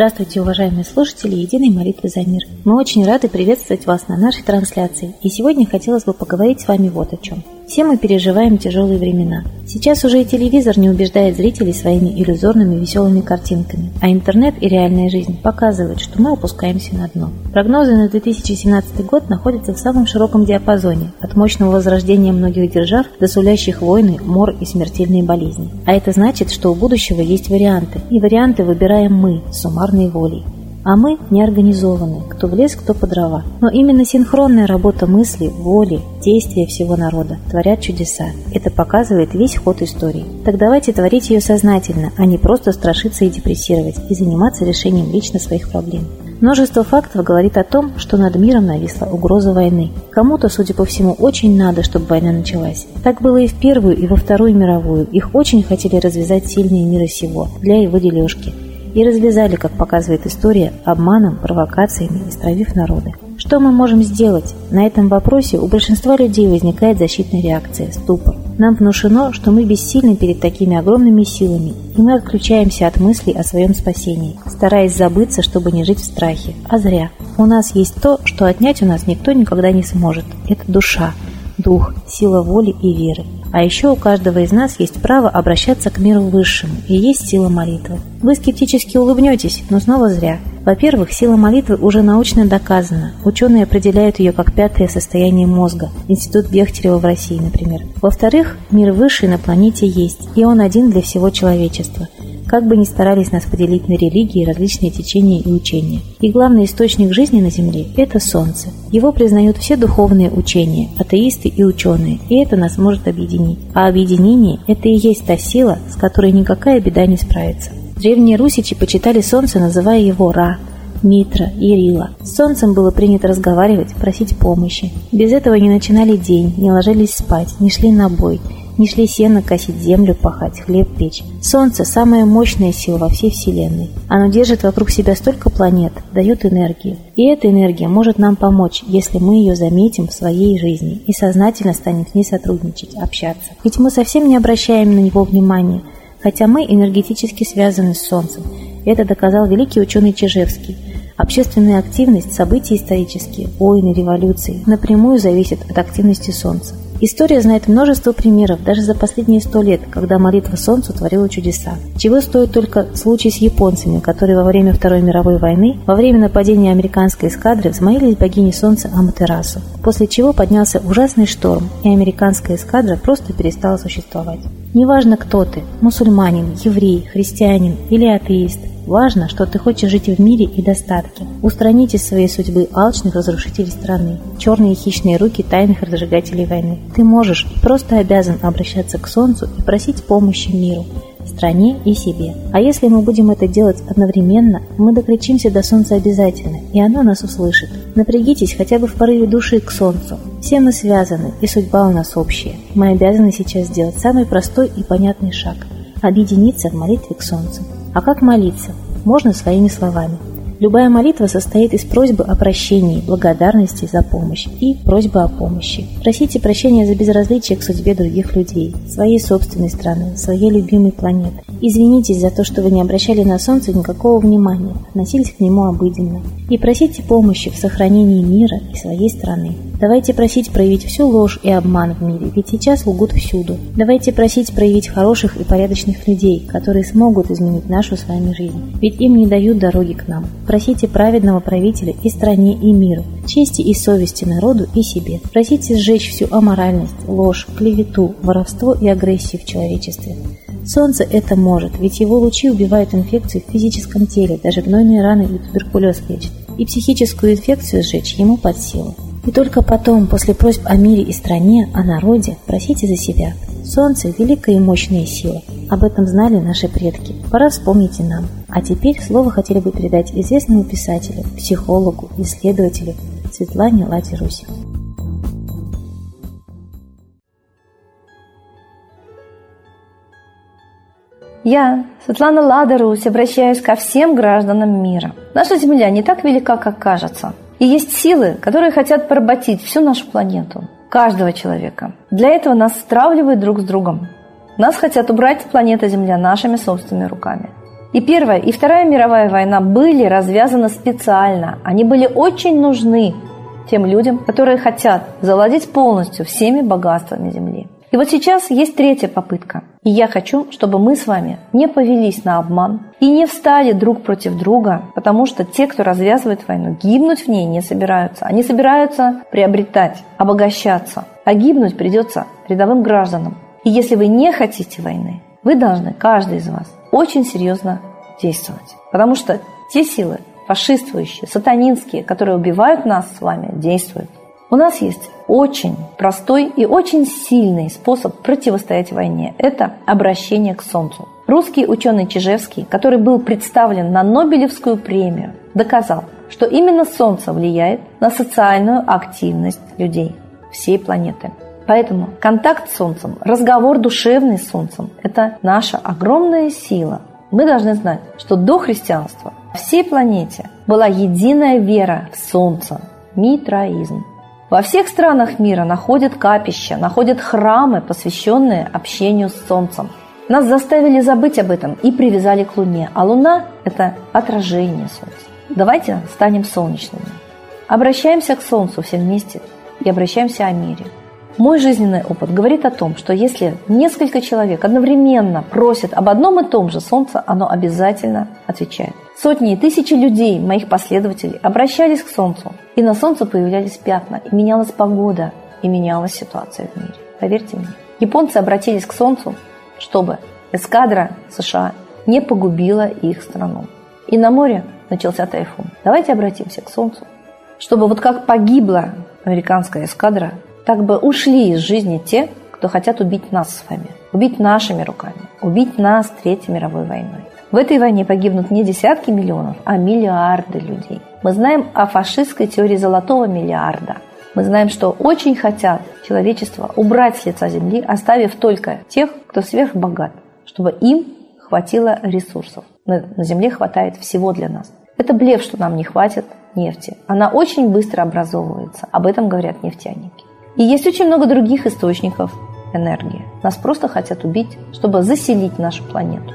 Здравствуйте, уважаемые слушатели Единой молитвы за мир. Мы очень рады приветствовать вас на нашей трансляции. И сегодня хотелось бы поговорить с вами вот о чем. Все мы переживаем тяжелые времена. Сейчас уже и телевизор не убеждает зрителей своими иллюзорными веселыми картинками, а интернет и реальная жизнь показывают, что мы опускаемся на дно. Прогнозы на 2017 год находятся в самом широком диапазоне, от мощного возрождения многих держав до сулящих войны, мор и смертельные болезни. А это значит, что у будущего есть варианты, и варианты выбираем мы, суммарной волей. А мы неорганизованные, кто в лес, кто по дрова. Но именно синхронная работа мысли, воли, действия всего народа творят чудеса. Это показывает весь ход истории. Так давайте творить ее сознательно, а не просто страшиться и депрессировать, и заниматься решением лично своих проблем. Множество фактов говорит о том, что над миром нависла угроза войны. Кому-то, судя по всему, очень надо, чтобы война началась. Так было и в Первую, и во Вторую мировую. Их очень хотели развязать сильные мира сего для его дележки и развязали, как показывает история, обманом, провокациями, истравив народы. Что мы можем сделать? На этом вопросе у большинства людей возникает защитная реакция – ступор. Нам внушено, что мы бессильны перед такими огромными силами, и мы отключаемся от мыслей о своем спасении, стараясь забыться, чтобы не жить в страхе. А зря. У нас есть то, что отнять у нас никто никогда не сможет. Это душа, дух, сила воли и веры. А еще у каждого из нас есть право обращаться к миру высшему, и есть сила молитвы. Вы скептически улыбнетесь, но снова зря. Во-первых, сила молитвы уже научно доказана. Ученые определяют ее как пятое состояние мозга. Институт Бехтерева в России, например. Во-вторых, мир высший на планете есть, и он один для всего человечества – как бы ни старались нас поделить на религии, различные течения и учения. И главный источник жизни на Земле – это Солнце. Его признают все духовные учения, атеисты и ученые, и это нас может объединить. А объединение – это и есть та сила, с которой никакая беда не справится. Древние русичи почитали Солнце, называя его Ра, Митра, Ирила. С солнцем было принято разговаривать, просить помощи. Без этого не начинали день, не ложились спать, не шли на бой – не шли сено косить землю, пахать, хлеб печь. Солнце – самая мощная сила во всей Вселенной. Оно держит вокруг себя столько планет, дает энергию. И эта энергия может нам помочь, если мы ее заметим в своей жизни и сознательно станем с ней сотрудничать, общаться. Ведь мы совсем не обращаем на него внимания, хотя мы энергетически связаны с Солнцем. Это доказал великий ученый Чижевский. Общественная активность, события исторические, войны, революции напрямую зависят от активности Солнца. История знает множество примеров даже за последние сто лет, когда молитва Солнцу творила чудеса. Чего стоит только случай с японцами, которые во время Второй мировой войны, во время нападения американской эскадры взмолились богине Солнца Аматерасу, после чего поднялся ужасный шторм, и американская эскадра просто перестала существовать. Неважно, кто ты – мусульманин, еврей, христианин или атеист – Важно, что ты хочешь жить в мире и достатке. Устранить из своей судьбы алчных разрушителей страны, черные хищные руки тайных разжигателей войны. Ты можешь и просто обязан обращаться к Солнцу и просить помощи миру, стране и себе. А если мы будем это делать одновременно, мы докричимся до Солнца обязательно, и оно нас услышит. Напрягитесь хотя бы в порыве души к Солнцу. Все мы связаны, и судьба у нас общая. Мы обязаны сейчас сделать самый простой и понятный шаг – объединиться в молитве к Солнцу. А как молиться? Можно своими словами. Любая молитва состоит из просьбы о прощении, благодарности за помощь и просьбы о помощи. Просите прощения за безразличие к судьбе других людей, своей собственной страны, своей любимой планеты. Извинитесь за то, что вы не обращали на Солнце никакого внимания, относились к нему обыденно. И просите помощи в сохранении мира и своей страны. Давайте просить проявить всю ложь и обман в мире, ведь сейчас лгут всюду. Давайте просить проявить хороших и порядочных людей, которые смогут изменить нашу с вами жизнь, ведь им не дают дороги к нам. Просите праведного правителя и стране, и миру, чести и совести народу и себе. Просите сжечь всю аморальность, ложь, клевету, воровство и агрессию в человечестве. Солнце это может, ведь его лучи убивают инфекции в физическом теле, даже гнойные раны и туберкулез лечат. И психическую инфекцию сжечь ему под силу. И только потом, после просьб о мире и стране, о народе, просите за себя. Солнце – великая и мощная сила. Об этом знали наши предки. Пора вспомнить и нам. А теперь слово хотели бы передать известному писателю, психологу, исследователю Светлане Ладе Русь. Я, Светлана Лада Русь, обращаюсь ко всем гражданам мира. Наша Земля не так велика, как кажется – и есть силы, которые хотят поработить всю нашу планету, каждого человека. Для этого нас стравливают друг с другом. Нас хотят убрать с планеты Земля нашими собственными руками. И Первая, и Вторая мировая война были развязаны специально. Они были очень нужны тем людям, которые хотят завладеть полностью всеми богатствами Земли. И вот сейчас есть третья попытка. И я хочу, чтобы мы с вами не повелись на обман и не встали друг против друга, потому что те, кто развязывает войну, гибнуть в ней не собираются. Они собираются приобретать, обогащаться. А гибнуть придется рядовым гражданам. И если вы не хотите войны, вы должны, каждый из вас, очень серьезно действовать. Потому что те силы, фашистующие, сатанинские, которые убивают нас с вами, действуют. У нас есть очень простой и очень сильный способ противостоять войне. Это обращение к Солнцу. Русский ученый Чижевский, который был представлен на Нобелевскую премию, доказал, что именно Солнце влияет на социальную активность людей всей планеты. Поэтому контакт с Солнцем, разговор душевный с Солнцем – это наша огромная сила. Мы должны знать, что до христианства всей планете была единая вера в Солнце – митраизм. Во всех странах мира находят капища, находят храмы, посвященные общению с Солнцем. Нас заставили забыть об этом и привязали к Луне, а Луна – это отражение Солнца. Давайте станем солнечными. Обращаемся к Солнцу все вместе и обращаемся о мире – мой жизненный опыт говорит о том, что если несколько человек одновременно просят об одном и том же Солнце, оно обязательно отвечает. Сотни и тысячи людей, моих последователей, обращались к Солнцу, и на Солнце появлялись пятна, и менялась погода, и менялась ситуация в мире. Поверьте мне. Японцы обратились к Солнцу, чтобы эскадра США не погубила их страну. И на море начался тайфун. Давайте обратимся к Солнцу, чтобы вот как погибла американская эскадра, так бы ушли из жизни те, кто хотят убить нас с вами, убить нашими руками, убить нас Третьей мировой войной. В этой войне погибнут не десятки миллионов, а миллиарды людей. Мы знаем о фашистской теории золотого миллиарда. Мы знаем, что очень хотят человечество убрать с лица земли, оставив только тех, кто сверхбогат, чтобы им хватило ресурсов. На земле хватает всего для нас. Это блеф, что нам не хватит нефти. Она очень быстро образовывается. Об этом говорят нефтяники. И есть очень много других источников энергии. Нас просто хотят убить, чтобы заселить нашу планету.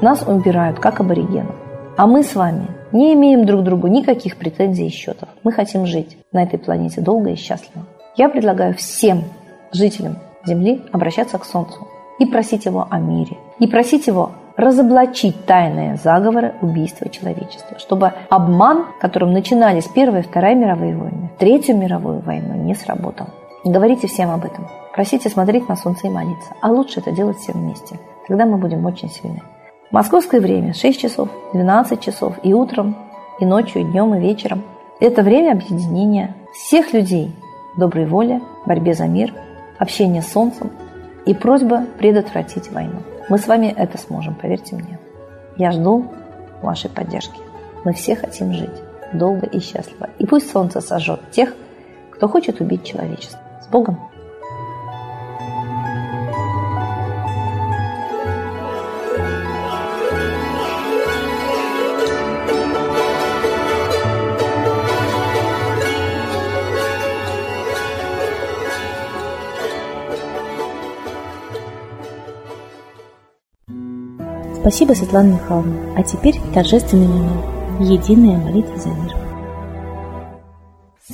Нас убирают, как аборигенов. А мы с вами не имеем друг другу никаких претензий и счетов. Мы хотим жить на этой планете долго и счастливо. Я предлагаю всем жителям Земли обращаться к Солнцу и просить его о мире. И просить его разоблачить тайные заговоры убийства человечества, чтобы обман, которым начинались Первая и Вторая мировые войны, Третью мировую войну, не сработал. Говорите всем об этом. Просите смотреть на солнце и молиться. А лучше это делать все вместе. Тогда мы будем очень сильны. Московское время 6 часов, 12 часов и утром, и ночью, и днем, и вечером. Это время объединения всех людей доброй воли, борьбе за мир, общения с солнцем и просьба предотвратить войну. Мы с вами это сможем, поверьте мне. Я жду вашей поддержки. Мы все хотим жить долго и счастливо. И пусть солнце сожжет тех, кто хочет убить человечество. Богом! Спасибо, Светлана Михайловна. А теперь торжественный момент. Единая молитва за мир.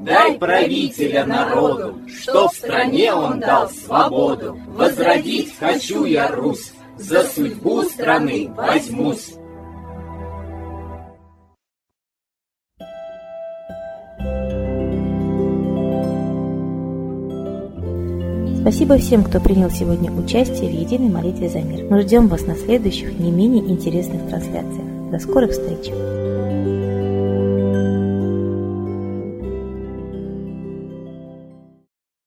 Дай правителя народу, что в стране он дал свободу. Возродить хочу я Русь, за судьбу страны возьмусь. Спасибо всем, кто принял сегодня участие в единой молитве за мир. Мы ждем вас на следующих не менее интересных трансляциях. До скорых встреч!